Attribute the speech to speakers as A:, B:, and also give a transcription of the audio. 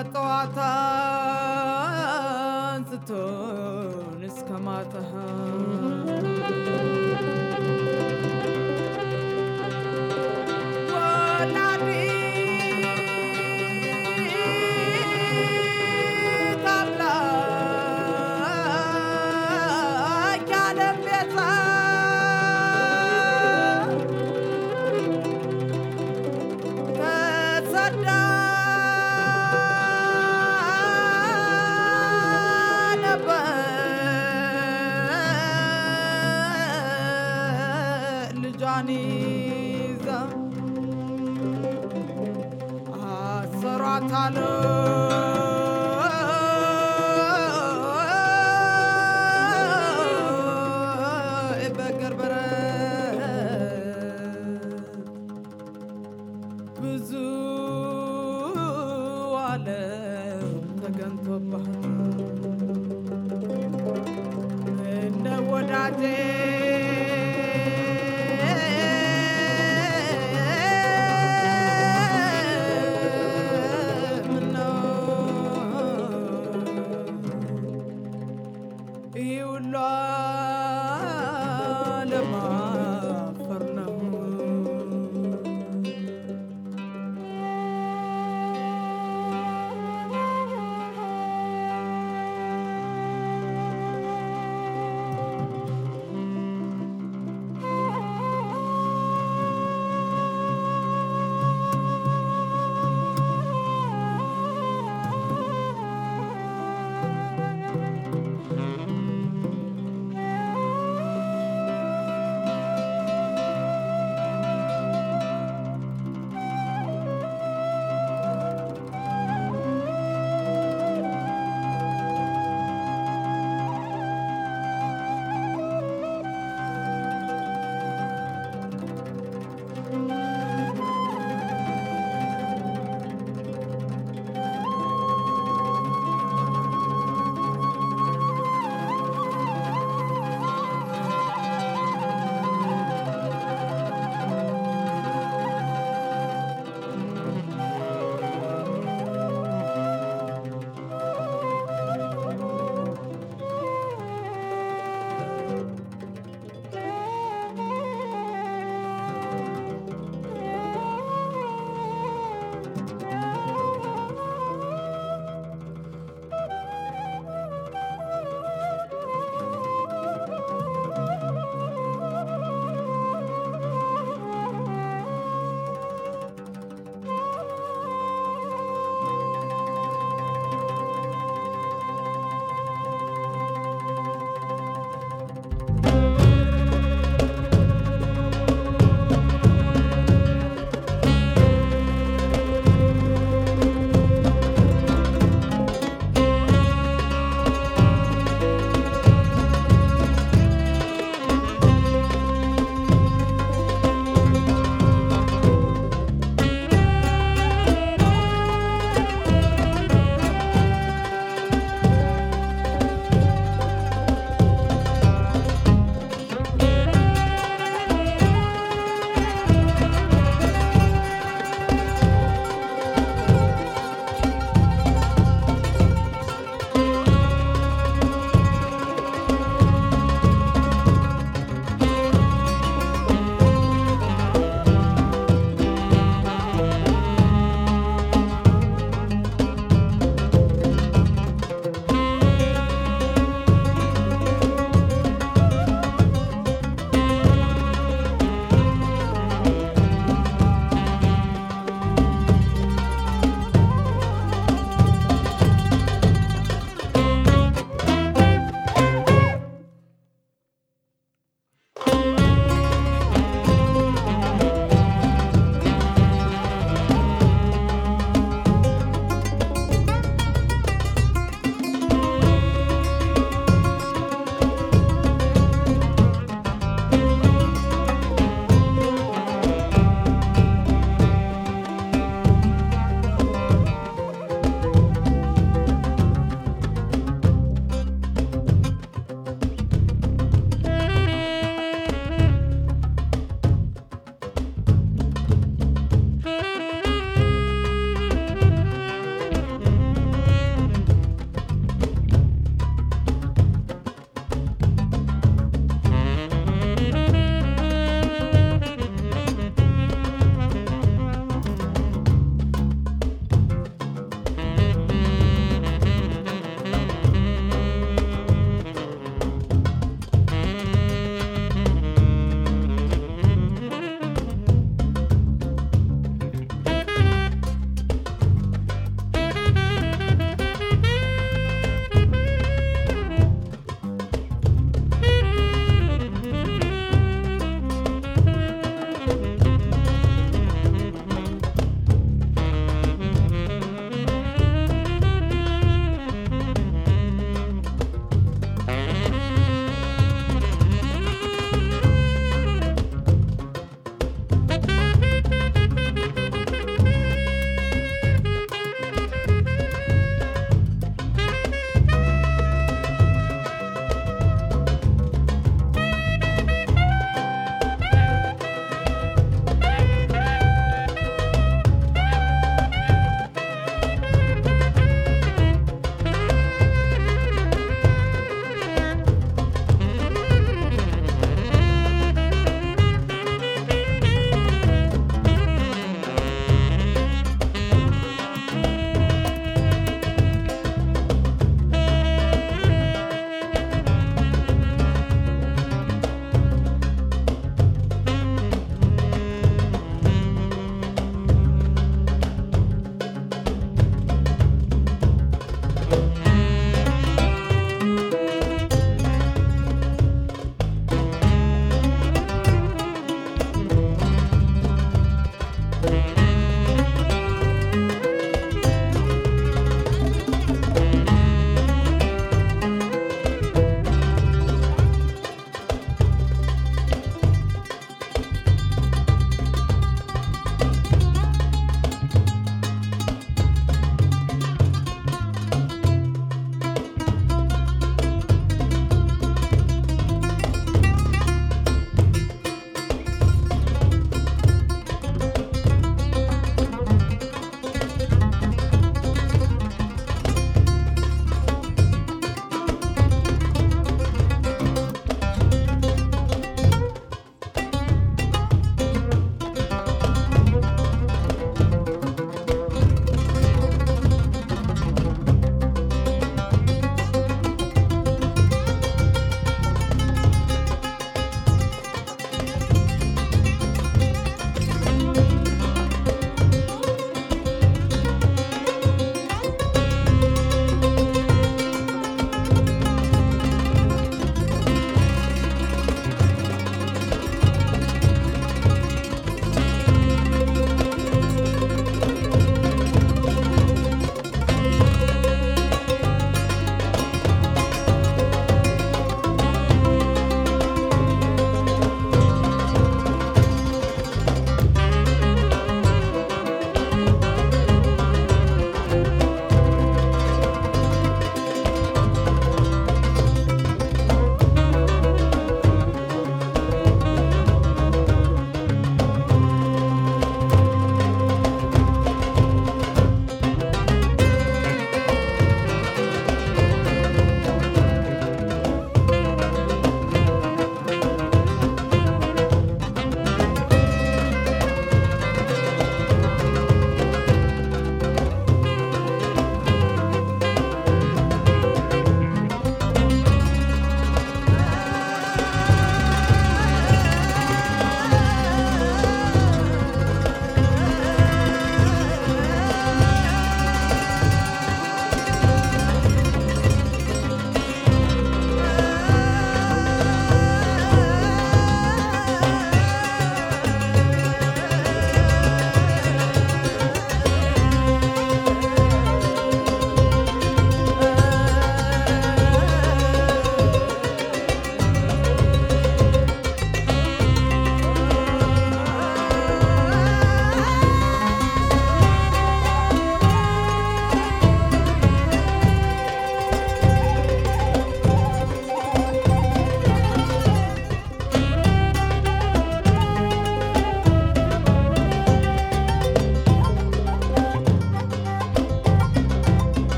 A: ከጠዋት አንስቶን እስከ ማታ ይዛ አሰሯታል በገርበረ ብዙ አለ ተገንቶባት እነ